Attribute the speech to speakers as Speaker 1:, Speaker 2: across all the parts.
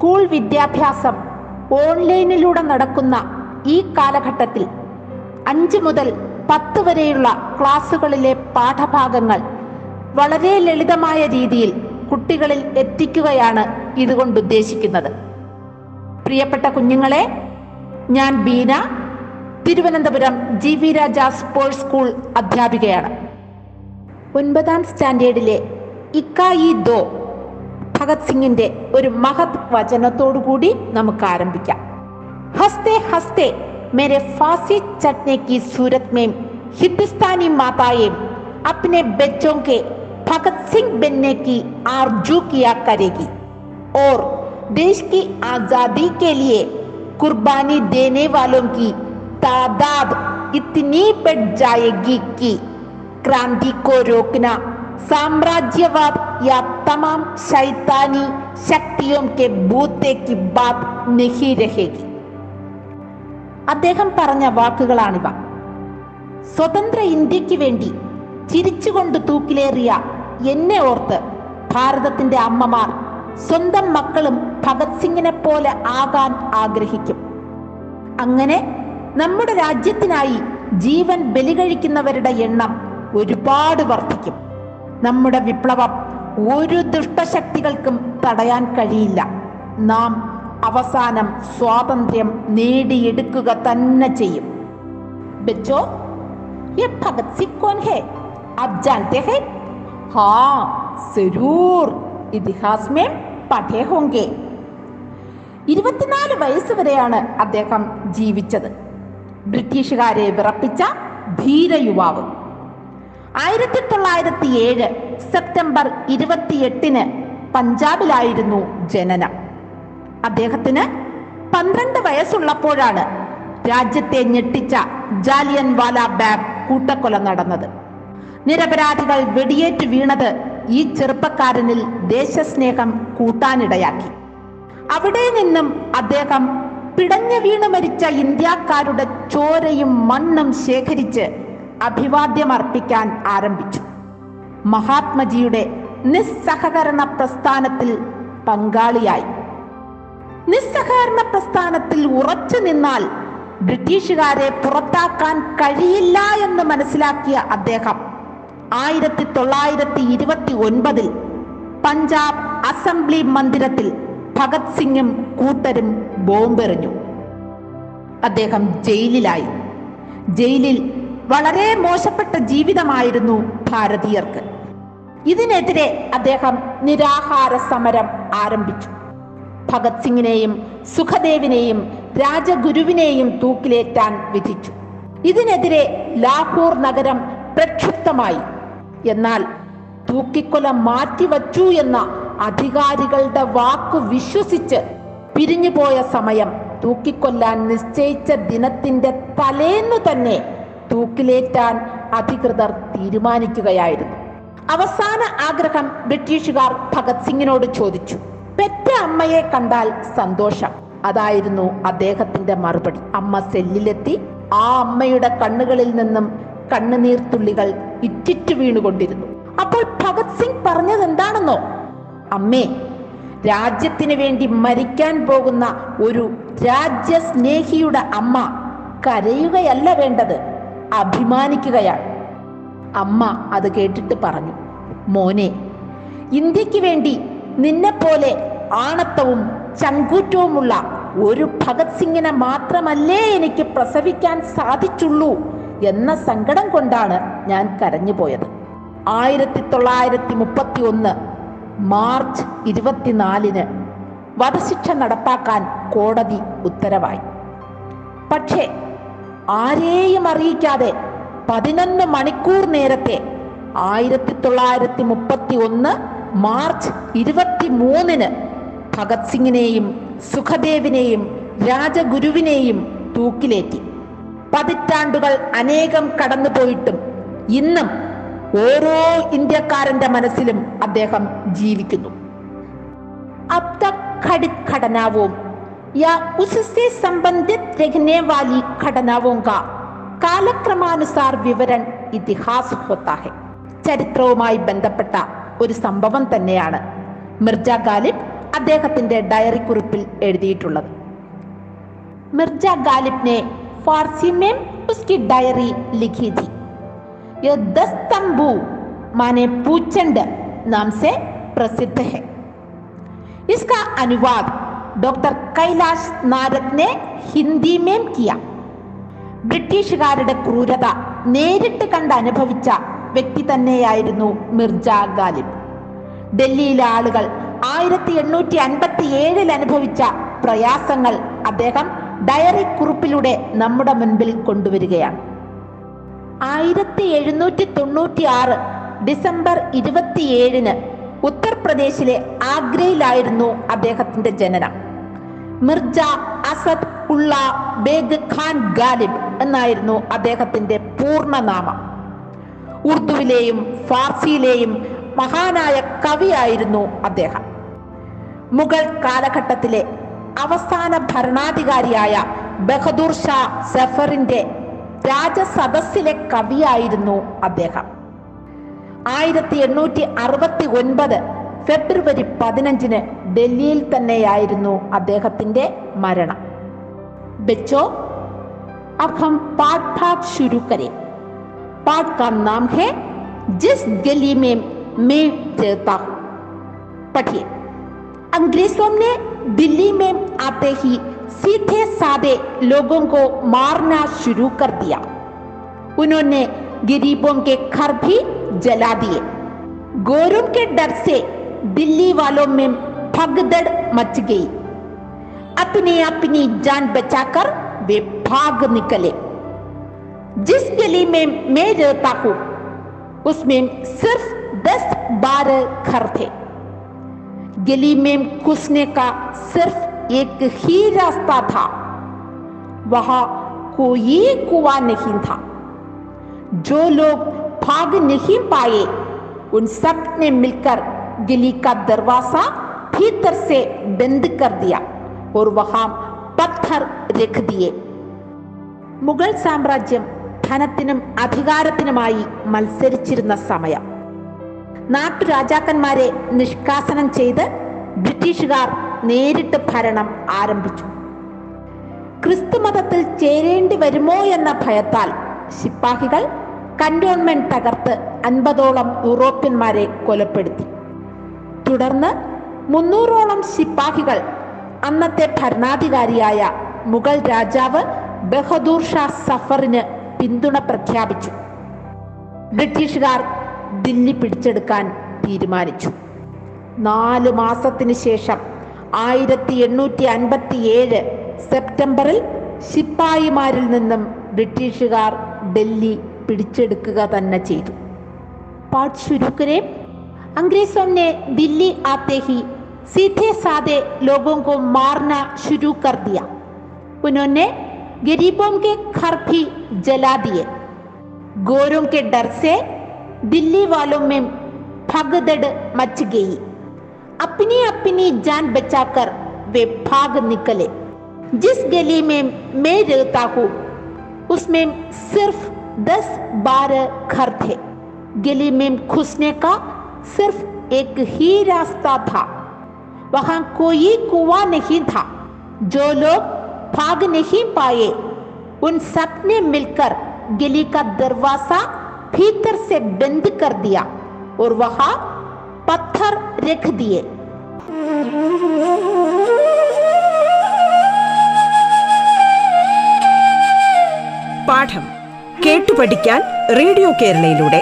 Speaker 1: School വിദ്യാഭ്യാസം ഓൺലൈനിലൂടെ നടക്കുന്ന ഈ കാലഘട്ടത്തിൽ അഞ്ച് മുതൽ പത്ത് വരെയുള്ള ക്ലാസ്സുകളിലെ പാഠഭാഗങ്ങൾ വളരെ ലളിതമായ രീതിയിൽ കുട്ടികളിൽ എത്തിക്കുകയാണ് ഇതുകൊണ്ട് ഉദ്ദേശിക്കുന്നത്. പ്രിയപ്പെട്ട കുഞ്ഞുങ്ങളെ ഞാൻ Beena Thiruvananthapuram G V Raja sports school അധ്യാപികയാണ്. ഒൻപതാം സ്റ്റാൻഡേർഡിലെ ഇക്കായി ദോ ഭഗത് സിംഗിന്റെ ഒരു മഹത് വചനത്തോടുകൂടി നമുക്ക് ആരംഭിക്കാം ഹസ്തേ ഹസ്തേ मेरे फांसी चटने की सूरत में हिंदुस्तानी माताएं अपने बच्चों के भगत सिंह बनने की आरजू किया करेगी और देश की आजादी के लिए कुर्बानी देने वालों की तादाद इतनी बढ़ जाएगी कि क्रांति को रोकना साम्राज्यवाद या तमाम शैतानी शक्तियों के बूते की बात नहीं रहेगी അദ്ദേഹം പറഞ്ഞ വാക്കുകളാണിവ സ്വതന്ത്ര ഇന്ത്യക്ക് വേണ്ടി ചിരിച്ചുകൊണ്ട് തൂക്കിലേറിയ എന്നെ ഓർത്ത് ഭാരതത്തിന്റെ അമ്മമാർ സ്വന്തം മക്കളും ഭഗത് സിംഗിനെ പോലെ ആകാൻ ആഗ്രഹിക്കും അങ്ങനെ നമ്മുടെ രാജ്യത്തിനായി ജീവൻ ബലികഴിക്കുന്നവരുടെ എണ്ണം ഒരുപാട് വർദ്ധിക്കും നമ്മുടെ വിപ്ലവം ഒരു ദുഷ്ടശക്തികൾക്കും തടയാൻ കഴിയില്ല നാം അവസാനം സ്വാതന്ത്ര്യം നേടിയെടുക്കുക തന്നെ ചെയ്യും ബച്ചോ ये भगत सिंह कौन है आप जानते हैं हाँ जरूर ഇതിഹാസ് में പഠേ ഹോങ്കെ ഇരുപത്തിനാല് വയസ്സ് വരെയാണ് അദ്ദേഹം ജീവിച്ചത് ബ്രിട്ടീഷുകാരെ വിറപ്പിച്ച ധീര യുവാവ് ആയിരത്തി തൊള്ളായിരത്തി ഏഴ് സെപ്റ്റംബർ ഇരുപത്തിയെട്ടിന് പഞ്ചാബിലായിരുന്നു ജനനം. അദ്ദേഹത്തിന് പന്ത്രണ്ട് വയസ്സുള്ളപ്പോഴാണ് രാജ്യത്തെ ഞെട്ടിച്ച ജാലിയൻ വാല ബാഗ് കൂട്ടക്കൊല നടന്നത്. നിരപരാധികൾ വെടിയേറ്റ് വീണത് ഈ ചെറുപ്പക്കാരനിൽ ദേശസ്നേഹം കൂട്ടാനിടയാക്കി. അവിടെ നിന്നും അദ്ദേഹം പിടഞ്ഞു വീണ് മരിച്ച ഇന്ത്യക്കാരുടെ ചോരയും മണ്ണും ശേഖരിച്ച് അഭിവാദ്യമർപ്പിക്കാൻ ആരംഭിച്ചു. മഹാത്മജിയുടെ നിസ്സഹകരണ പ്രസ്ഥാനത്തിൽ പങ്കാളിയായി. നിസ്സഹകരണ പ്രസ്ഥാനത്തിൽ ഉറച്ചു നിന്നാൽ ബ്രിട്ടീഷുകാരെ പുറത്താക്കാൻ കഴിയില്ല എന്ന് മനസ്സിലാക്കിയ അദ്ദേഹം ആയിരത്തി തൊള്ളായിരത്തി ഇരുപത്തി ഒൻപതിൽ പഞ്ചാബ് അസംബ്ലി മന്ദിരത്തിൽ ഭഗത് സിംഗും കൂട്ടരും ബോംബെറിഞ്ഞു. അദ്ദേഹം ജയിലിലായി. ജയിലിൽ വളരെ മോശപ്പെട്ട ജീവിതമായിരുന്നു ഭാരതീയർക്ക്. ഇതിനെതിരെ അദ്ദേഹം നിരാഹാര സമരം ആരംഭിച്ചു. ഭഗത് സിംഗിനെയും സുഖദേവിനെയും രാജഗുരുവിനെയും തൂക്കിലേറ്റാൻ വിധിച്ചു. ഇതിനെതിരെ ലാഹോർ നഗരം പ്രക്ഷുബ്ധമായി. എന്നാൽ തൂക്കിക്കൊല മാറ്റിവച്ചു എന്ന അധികാരികളുടെ വാക്കു വിശ്വസിച്ച് പിരിഞ്ഞുപോയ സമയം തൂക്കിക്കൊല്ലാൻ നിശ്ചയിച്ച ദിനത്തിന്റെ തലേന്നു തന്നെ തൂക്കിലേറ്റാൻ അധികൃതർ തീരുമാനിക്കുകയായിരുന്നു. അവസാന ആഗ്രഹം ബ്രിട്ടീഷുകാർ ഭഗത് സിംഗിനോട് ചോദിച്ചു. പെറ്റ അമ്മയെ കണ്ടാൽ സന്തോഷം. അതായിരുന്നു അദ്ദേഹത്തിന്റെ മറുപടി. അമ്മ സെല്ലിലെത്തി. ആ അമ്മയുടെ കണ്ണുകളിൽ നിന്നും കണ്ണുനീർത്തുള്ളികൾ ഇറ്റിറ്റു വീണുകൊണ്ടിരുന്നു. അപ്പോൾ ഭഗത് സിംഗ് പറഞ്ഞത് എന്താണെന്നോ അമ്മേ രാജ്യത്തിന് വേണ്ടി മരിക്കാൻ പോകുന്ന ഒരു രാജ്യസ്നേഹിയുടെ അമ്മ കരയുകയല്ല വേണ്ടത്. അഭിമാനിക്കുകയാണ് അമ്മ അത് കേട്ടിട്ട് പറഞ്ഞു മോനെ ഇന്ത്യയ്ക്ക് വേണ്ടി നിന്നെപ്പോലെ ആണത്തവും ചങ്കൂറ്റവുമുള്ള ഒരു ഭഗത് സിംഗിനെ മാത്രമല്ലേ എനിക്ക് പ്രസവിക്കാൻ സാധിച്ചുള്ളൂ എന്ന സങ്കടം കൊണ്ടാണ് ഞാൻ കരഞ്ഞു പോയത്. ആയിരത്തി തൊള്ളായിരത്തി മുപ്പത്തി ഒന്ന് മാർച്ച് ഇരുപത്തിനാലിന് വധശിക്ഷ നടപ്പാക്കാൻ കോടതി ഉത്തരവായി. പക്ഷേ ആരെയും അറിയിക്കാതെ പതിനൊന്ന് മണിക്കൂർ നേരത്തെ ആയിരത്തി തൊള്ളായിരത്തി മുപ്പത്തി ഒന്ന് മാർച്ച് ഇരുപത്തി മൂന്നിന് ഭഗത് സിംഗിനെയും സുഖദേവിനെയും രാജഗുരുവിനെയും തൂക്കിലേറ്റി. പതിറ്റാണ്ടുകൾ അനേകം കടന്നുപോയിട്ടും ഇന്നും ഓരോ ഇന്ത്യക്കാരന്റെ മനസ്സിലും അദ്ദേഹം ജീവിക്കുന്നു. അബ്ദ ഘടനാവും या उससे संबंधित रहने वाली घटनाओं का കാലക്രമാനുസാർ വിവരൺ ഇതിഹാസ് ഹോത്ത ഹെ ചരിത്രവുമായി ബന്ധപ്പെട്ട ഒരു സംഭവം തന്നെയാണ് മിർജ ഗാലിബ് അദ്ദേഹത്തിന്റെ ഡയറി കുറിപ്പിൽ എഴുതിയിട്ടുള്ളത് മിർജ ഗാലിബ് ने फारसी में उसकी डायरी लिखी थी यह दस तंबू माने पूचंड नाम से प्रसिद्ध है इसका अनुवाद ഡോക്ടർ കൈലാഷ് നാരദിനെ ഹിന്ദി മേം കിയ. ബ്രിട്ടീഷുകാരുടെ ക്രൂരത നേരിട്ട് കണ്ട് അനുഭവിച്ച വ്യക്തി തന്നെയായിരുന്നു മിർജ ഗാലിബ്. ഡൽഹിയിലെ ആളുകൾ ആയിരത്തി എണ്ണൂറ്റി അൻപത്തി ഏഴിൽ അനുഭവിച്ച പ്രയാസങ്ങൾ അദ്ദേഹം ഡയറി കുറിപ്പിലൂടെ നമ്മുടെ മുൻപിൽ കൊണ്ടുവരികയാണ്. ആയിരത്തി എഴുന്നൂറ്റി തൊണ്ണൂറ്റി ആറ് ഡിസംബർ ഇരുപത്തിയേഴിന് ഉത്തർപ്രദേശിലെ ആഗ്രയിലായിരുന്നു അദ്ദേഹത്തിന്റെ ജനനം. മിർജ അസദ് ഉള്ള ബേഗ് ഖാൻ ഗാലിബ് എന്നായിരുന്നു അദ്ദേഹത്തിന്റെ പൂർണനാമം. ഉർദുവിലെയും ഫാർസിയിലെയും മഹാനായ കവിയായിരുന്നു അദ്ദേഹം. മുഗൾ കാലഘട്ടത്തിലെ അവസാന ഭരണാധികാരിയായ ബഹദൂർ ഷാ സഫറിന്റെ രാജസദസ്സിലെ കവിയായിരുന്നു അദ്ദേഹം. ആയിരത്തി എണ്ണൂറ്റി അറുപത്തി ഒൻപത് ഫെബ്രുവരി പതിനഞ്ചിന് ഡൽഹിയിൽ തന്നെയായിരുന്നു അദ്ദേഹത്തിന്റെ മരണം ബച്ചോ अब हम पाठ भाग शुरू करें पाठ का नाम है जिस गली में मैं रहता हूं पढ़िए अंग्रेजों ने दिल्ली में आते ही सीधे सादे लोगों को मारना शुरू कर दिया उन्होंने गरीबों के घर भी जला दिए गोरों के डर से दिल्ली वालों में भगदड़ मच गई। अपनी अपनी जान बचाकर वे भाग निकले। जिस गली में मैं रहता हूँ, उसमें सिर्फ़ दस बारह घर थे। गली में घुसने का सिर्फ़ एक ही रास्ता था। वहाँ कोई कुआ नहीं था। जो लोग भाग नहीं पाए, उन सबने मिलकर गली का दरवाजा भीतर से बंद कर दिया और वहां पत्थर रख दिए മുഗൾ സാമ്രാജ്യം ധനത്തിനും അധികാരത്തിനുമായി മത്സരിച്ചിരുന്ന സമയം നാട്ടുരാജാക്കന്മാരെ നിഷ്കാസനം ചെയ്ത് ബ്രിട്ടീഷുകാർ നേരിട്ട് ഭരണം ആരംഭിച്ചു ക്രിസ്തുമതത്തിൽ ചേരേണ്ടി വരുമോ എന്ന ഭയത്താൽ ശിപ്പാഹികൾ കന്റോൺമെന്റ് തകർത്ത് അൻപതോളം യൂറോപ്യന്മാരെ കൊലപ്പെടുത്തി തുടർന്ന് മുന്നൂറോളം സിപ്പാഹികൾ അന്നത്തെ ഭരണാധികാരിയായ മുഗൾ രാജാവ് ബഹദൂർ ഷാ സഫറിന് പിന്തുണ പ്രഖ്യാപിച്ചു. ബ്രിട്ടീഷുകാർ ദില്ലി പിടിച്ചെടുക്കാൻ തീരുമാനിച്ചു. നാല് മാസത്തിനു ശേഷം ആയിരത്തി എണ്ണൂറ്റി അൻപത്തി ഏഴ് സെപ്റ്റംബറിൽ ശിപ്പായിമാരിൽ നിന്നും ബ്രിട്ടീഷുകാർ ഡൽഹി പിടിച്ചെടുക്കുക തന്നെ ചെയ്തു. പാട്ട് अंग्रेज़ों ने दिल्ली आते ही सीधे साधे लोगों को मारना शुरू कर दिया। उन्होंने गरीबों के घर भी जला दिए। गोरों के डर से दिल्ली वालों में भगदड़ मच गई। अपनी अपनी जान बचाकर वे भाग निकले। जिस गली में मैं रहता हूँ, उसमें सिर्फ़ दस बारह घर थे। गली में घुसने का सिर्फ एक ही रास्ता था वहां कोई कुआं नहीं था जो लोग भाग नहीं पाए उन सब ने मिलकर गली का दरवाजा भीतर से बंद कर दिया और वहां पत्थर रख दिए
Speaker 2: പാഠം കേട്ടു പഠിക്കാൻ റേഡിയോ കേരളയിലൂടെ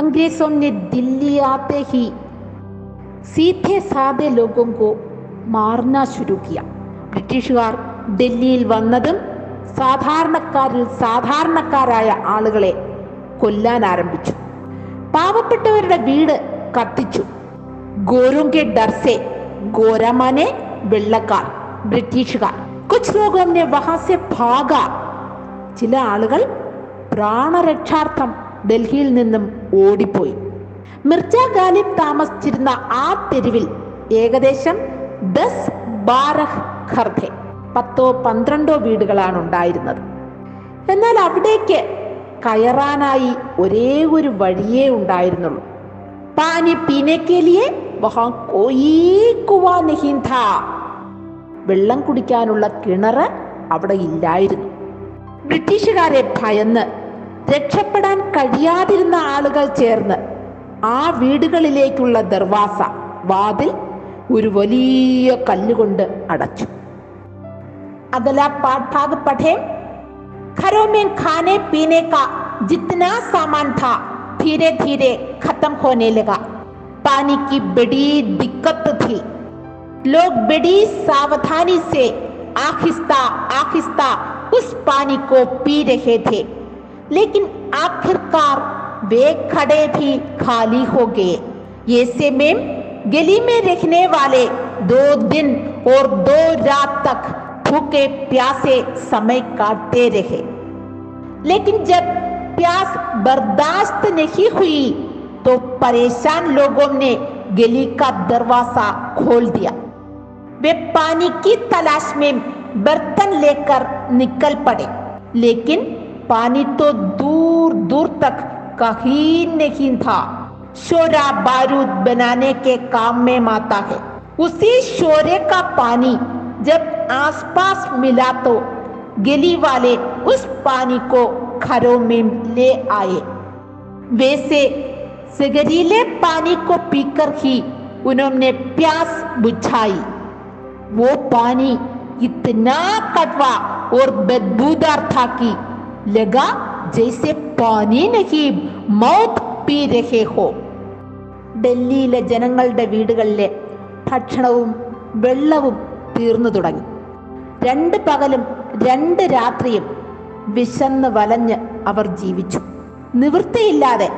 Speaker 1: अंग्रेजों ने दिल्ली आते ही सीधे साधे लोगों को मारना शुरू किया ബ്രിട്ടീഷുകാർ ഡൽഹിയിൽ വന്നതും സാധാരണക്കാരിൽ സാധാരണക്കാരായ ആളുകളെ കൊല്ലാൻ ആരംഭിച്ചു പാവപ്പെട്ടവരുടെ വീട് കത്തിച്ചു ഗോരുങ്കെ ഡർസെ ഗോരമാനെ വെള്ളക്കാർ ബ്രിട്ടീഷുകാർ കുച്ച് ലോകോനെ വഹാസെ ഭാഗ ചില ആളുകൾ പ്രാണരക്ഷാർത്ഥം ഡൽഹിയിൽ നിന്നും ഓടിപ്പോയി. മിർജ ഗാലിബ് താമസിച്ചിരുന്ന ആ തെരുവിൽ ഏകദേശം ദസ് ബാരഹ് ഖർദെ പത്തോ പന്ത്രണ്ടോ വീടുകളാണ് ഉണ്ടായിരുന്നത്. എന്നാൽ അവിടേക്ക് കയറാനായി ഒരേ ഒരു വഴിയേ ഉണ്ടായിരുന്നുള്ളൂ. പാനി പീനേക്കേലിയെ വെള്ളം കുടിക്കാനുള്ള കിണറ് അവിടെ ഇല്ലായിരുന്നു. ബ്രിട്ടീഷുകാരെ ഭയന്ന് രക്ഷപ്പെടാൻ കഴിയാതിരുന്ന ആളുകൾ ചേർന്ന് ആ വീടുകളിലേക്കുള്ള ദർവാസ വാതിൽ ഒരു വലിയ കല്ലുകൊണ്ട് അടച്ചു अगला पाठ भाग पढ़े घरों में खाने पीने का जितना सामान था धीरे धीरे खत्म होने लगा पानी की बड़ी दिक्कत थी लोग बड़ी सावधानी से आहिस्ता आहिस्ता उस पानी को पी रहे थे लेकिन आखिरकार वे खड़े भी खाली हो गए। ऐसे में गली में रहने वाले दो दिन और दो रात तक भूखे प्यासे समय काटते रहे। लेकिन जब प्यास बर्दाश्त नहीं हुई तो परेशान लोगों ने गली का दरवाज़ा खोल दिया। वे पानी की तलाश में बर्तन लेकर निकल पड़े। लेकिन पानी तो दूर दूर तक कहीं नहीं था। शोरा बारूद बनाने के काम में आता है। उसी शोरे का पानी जब आसपास मिला तो गली वाले उस पानी को घरों में ले आए। वैसे सिगरीले पानी को पीकर ही उन्होंने प्यास बुझाई। वो पानी इतना कटवा और बदबूदार था कि लगा ജൈസെ പാനി നഹീ മൗത് പി രഹേ ഹോ. ഡൽഹിയിലെ ജനങ്ങളുടെ വീടുകളിലെ ഭക്ഷണവും വെള്ളവും തീർന്നു തുടങ്ങി. രണ്ട് പകലും രണ്ട് രാത്രിയും വിശന്ന് വലഞ്ഞ് അവർ ജീവിച്ചു. നിവൃത്തിയില്ലാതെ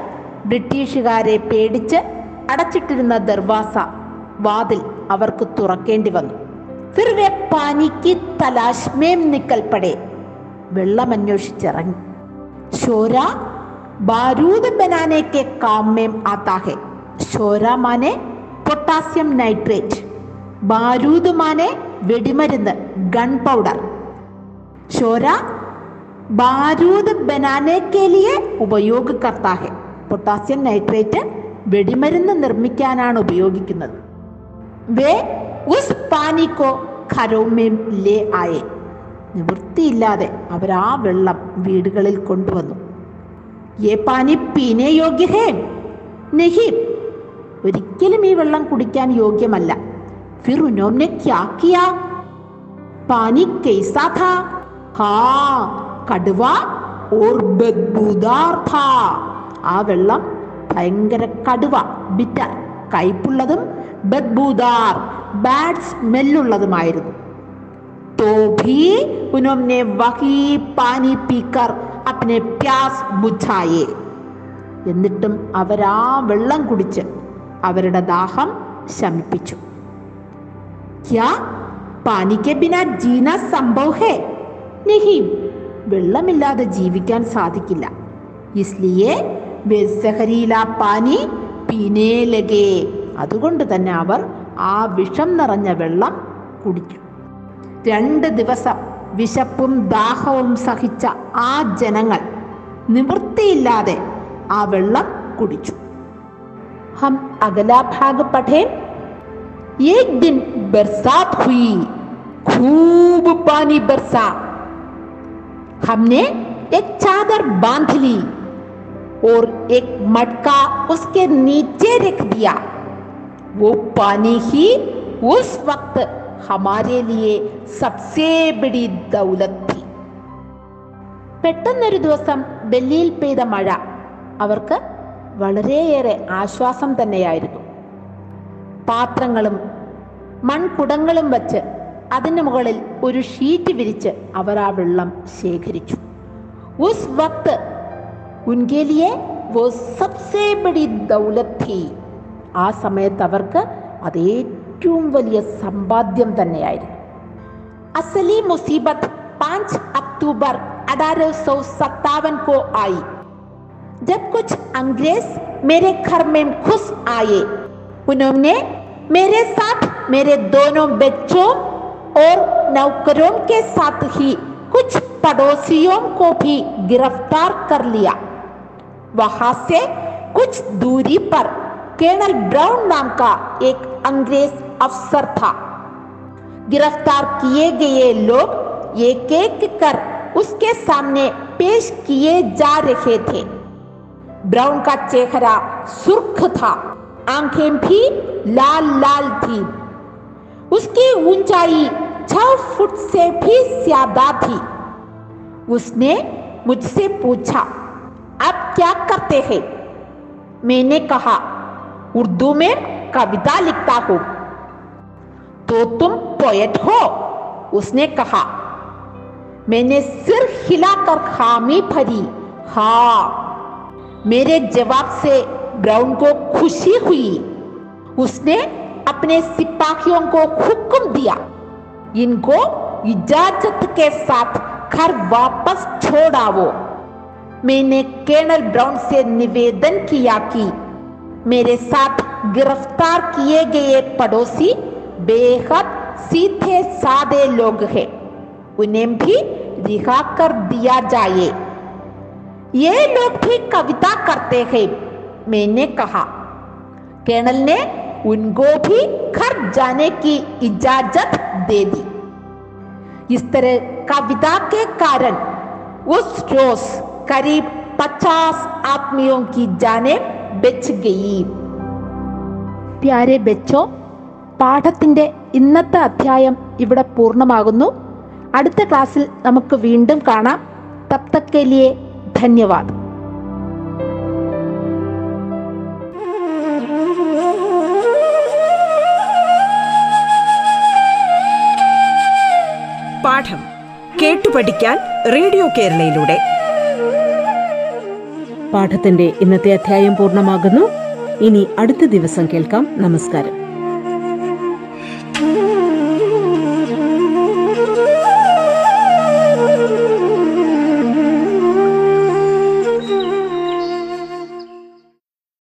Speaker 1: ബ്രിട്ടീഷുകാരെ പേടിച്ച് അടച്ചിട്ടിരുന്ന ദർവാസ വാതിൽ അവർക്ക് തുറക്കേണ്ടി വന്നു. ഫിർ വെ പാനിക്ക് തലാശ്മേം നിക്കൽപ്പടേ വെള്ളമന്വേഷിച്ചിറങ്ങി. ശോര ബാരൂദ് ബനാനയ്ക്ക് കാമ്യം ആത്താഹെ. ശോരാമാനെ പൊട്ടാസ്യം നൈട്രേറ്റ്. ബാരൂദുമാനെ വെടിമരുന്ന് ഗൺ പൗഡർ ശോര ബാരൂദ് ബനാനയ്ക്കേലിയെ ഉപയോഗകർത്താഹെ. പൊട്ടാസ്യം നൈട്രേറ്റ് വെടിമരുന്ന് നിർമ്മിക്കാനാണ് ഉപയോഗിക്കുന്നത്. വേ ഉസ് പാനിക്കോ ഖരോമേം ലേ ആയേ. നിവൃത്തിയില്ലാതെ അവരാ വെള്ളം വീടുകളിൽ കൊണ്ടുവന്നു. ഏ പാനി പീനെ യോഗ്യഹേ? നഹി ഒരിക്കലും ഈ വെള്ളം കുടിക്കാൻ യോഗ്യമല്ല. ഫിർ പാനി ആ വെള്ളം ഭയങ്കര കടുവ ബിറ്റർ കയ്പുള്ളതും ബദ്ബൂദാർ ബാഡ് സ്മെല്ലുള്ളതുമായിരുന്നു तो भी उन्होंने वही पानी पीकर अपने प्यास बुझाए। എന്നിട്ടും അവരാ വെള്ളം കുടിച്ച് അവരുടെ ദാഹം ശമിപ്പിച്ചു ജീന സംഭവേ നഹീം വെള്ളമില്ലാതെ ജീവിക്കാൻ സാധിക്കില്ല ഇസ്ലിയെ പാനി പീനേ ലഗേ അതുകൊണ്ട് തന്നെ അവർ ആ വിഷം നിറഞ്ഞ വെള്ളം കുടിച്ചു രണ്ട് ദിവസം വിശപ്പും ദാഹവും സഹിച്ച ആ ജനങ്ങൾ നിവൃത്തിയില്ലാതെ ആ വെള്ളം കുടിച്ചു ഹം അഗലാ ഭാഗ് പഠേ एक दिन बरसात हुई खूब पानी बरसा हमने एक चादर बांध ली और एक मटका उसके नीचे रख दिया वो पानी ही उस वक्त ഹമാരെ ലിയെ സബ്സേ ബഡി ദൗലത് തി പെട്ടെന്നൊരു ദിവസം ഡൽഹിയിൽ പെയ്ത മഴ അവർക്ക് വളരെയേറെ ആശ്വാസം തന്നെയായിരുന്നു. പാത്രങ്ങളും മൺകുടങ്ങളും വച്ച് അതിന് മുകളിൽ ഒരു ഷീറ്റ് വിരിച്ച് അവർ ആ വെള്ളം ശേഖരിച്ചു. ഉസ് വക്ത് ഉൻകേലിയെ ആ സമയത്ത് അവർക്ക് അത് ഏറ്റവും വലിയ സമ്പാദ്യം തന്നെയായിരുന്നു असली मुसीबत 5 अक्टूबर अठारह सौ सत्तावन को आई जब कुछ अंग्रेज मेरे घर में घुस आए उन्होंने मेरे साथ मेरे दोनों बच्चों और नौकरों के साथ ही कुछ पड़ोसियों को भी गिरफ्तार कर लिया वहां से कुछ दूरी पर कर्नल ब्राउन नाम का एक अंग्रेज अफसर था। गिरफ़्तार किए गए लोग एक एक कर उसके सामने पेश किए जा रहे थे। ब्राउन का चेहरा सुर्ख था, आँखें भी लाल लाल थी। उसकी ऊंचाई छह फुट से भी ज़्यादा थी। उसने मुझसे पूछा, आप क्या करते हैं? मैंने कहा, उर्दू में कविता लिखता हूँ। तो तुम पोएट हो। उसने कहा, मैंने सिर हिलाकर खामी भरी। हा, मेरे जवाब से ब्राउन को खुशी हुई। उसने अपने सिपाहियों को हुक्म दिया। इनको इजाज़त के साथ घर वापस छोड़ा वो मैंने कर्नल ब्राउन से निवेदन किया कि मेरे साथ गिरफ़्तार किए गए पड़ोसी बेहद सीधे सादे लोग हैं। उन्हें भी रिहा कर दिया जाए। ये लोग भी कविता करते हैं, मैंने कहा। कर्नल ने उनको भी घर जाने की इजाज़त दे दी। इस तरह कविता के कारण उस रोज करीब पचास आदमियों की जाने बच गई। प्यारे बच्चों പാഠത്തിന്റെ ഇന്നത്തെ അധ്യായം ഇവിടെ പൂർണമാകുന്നു. അടുത്ത ക്ലാസ്സിൽ നമുക്ക് വീണ്ടും കാണാം. തപ്തക്കേലിയെ ധന്യവാദ്.
Speaker 2: പാഠം കേട്ടു പഠിക്കാൻ റേഡിയോ കേരളയിലൂടെ.
Speaker 3: പാഠത്തിന്റെ ഇന്നത്തെ അധ്യായം പൂർണമാകുന്നു. ഇനി അടുത്ത ദിവസം കേൾക്കാം. നമസ്കാരം.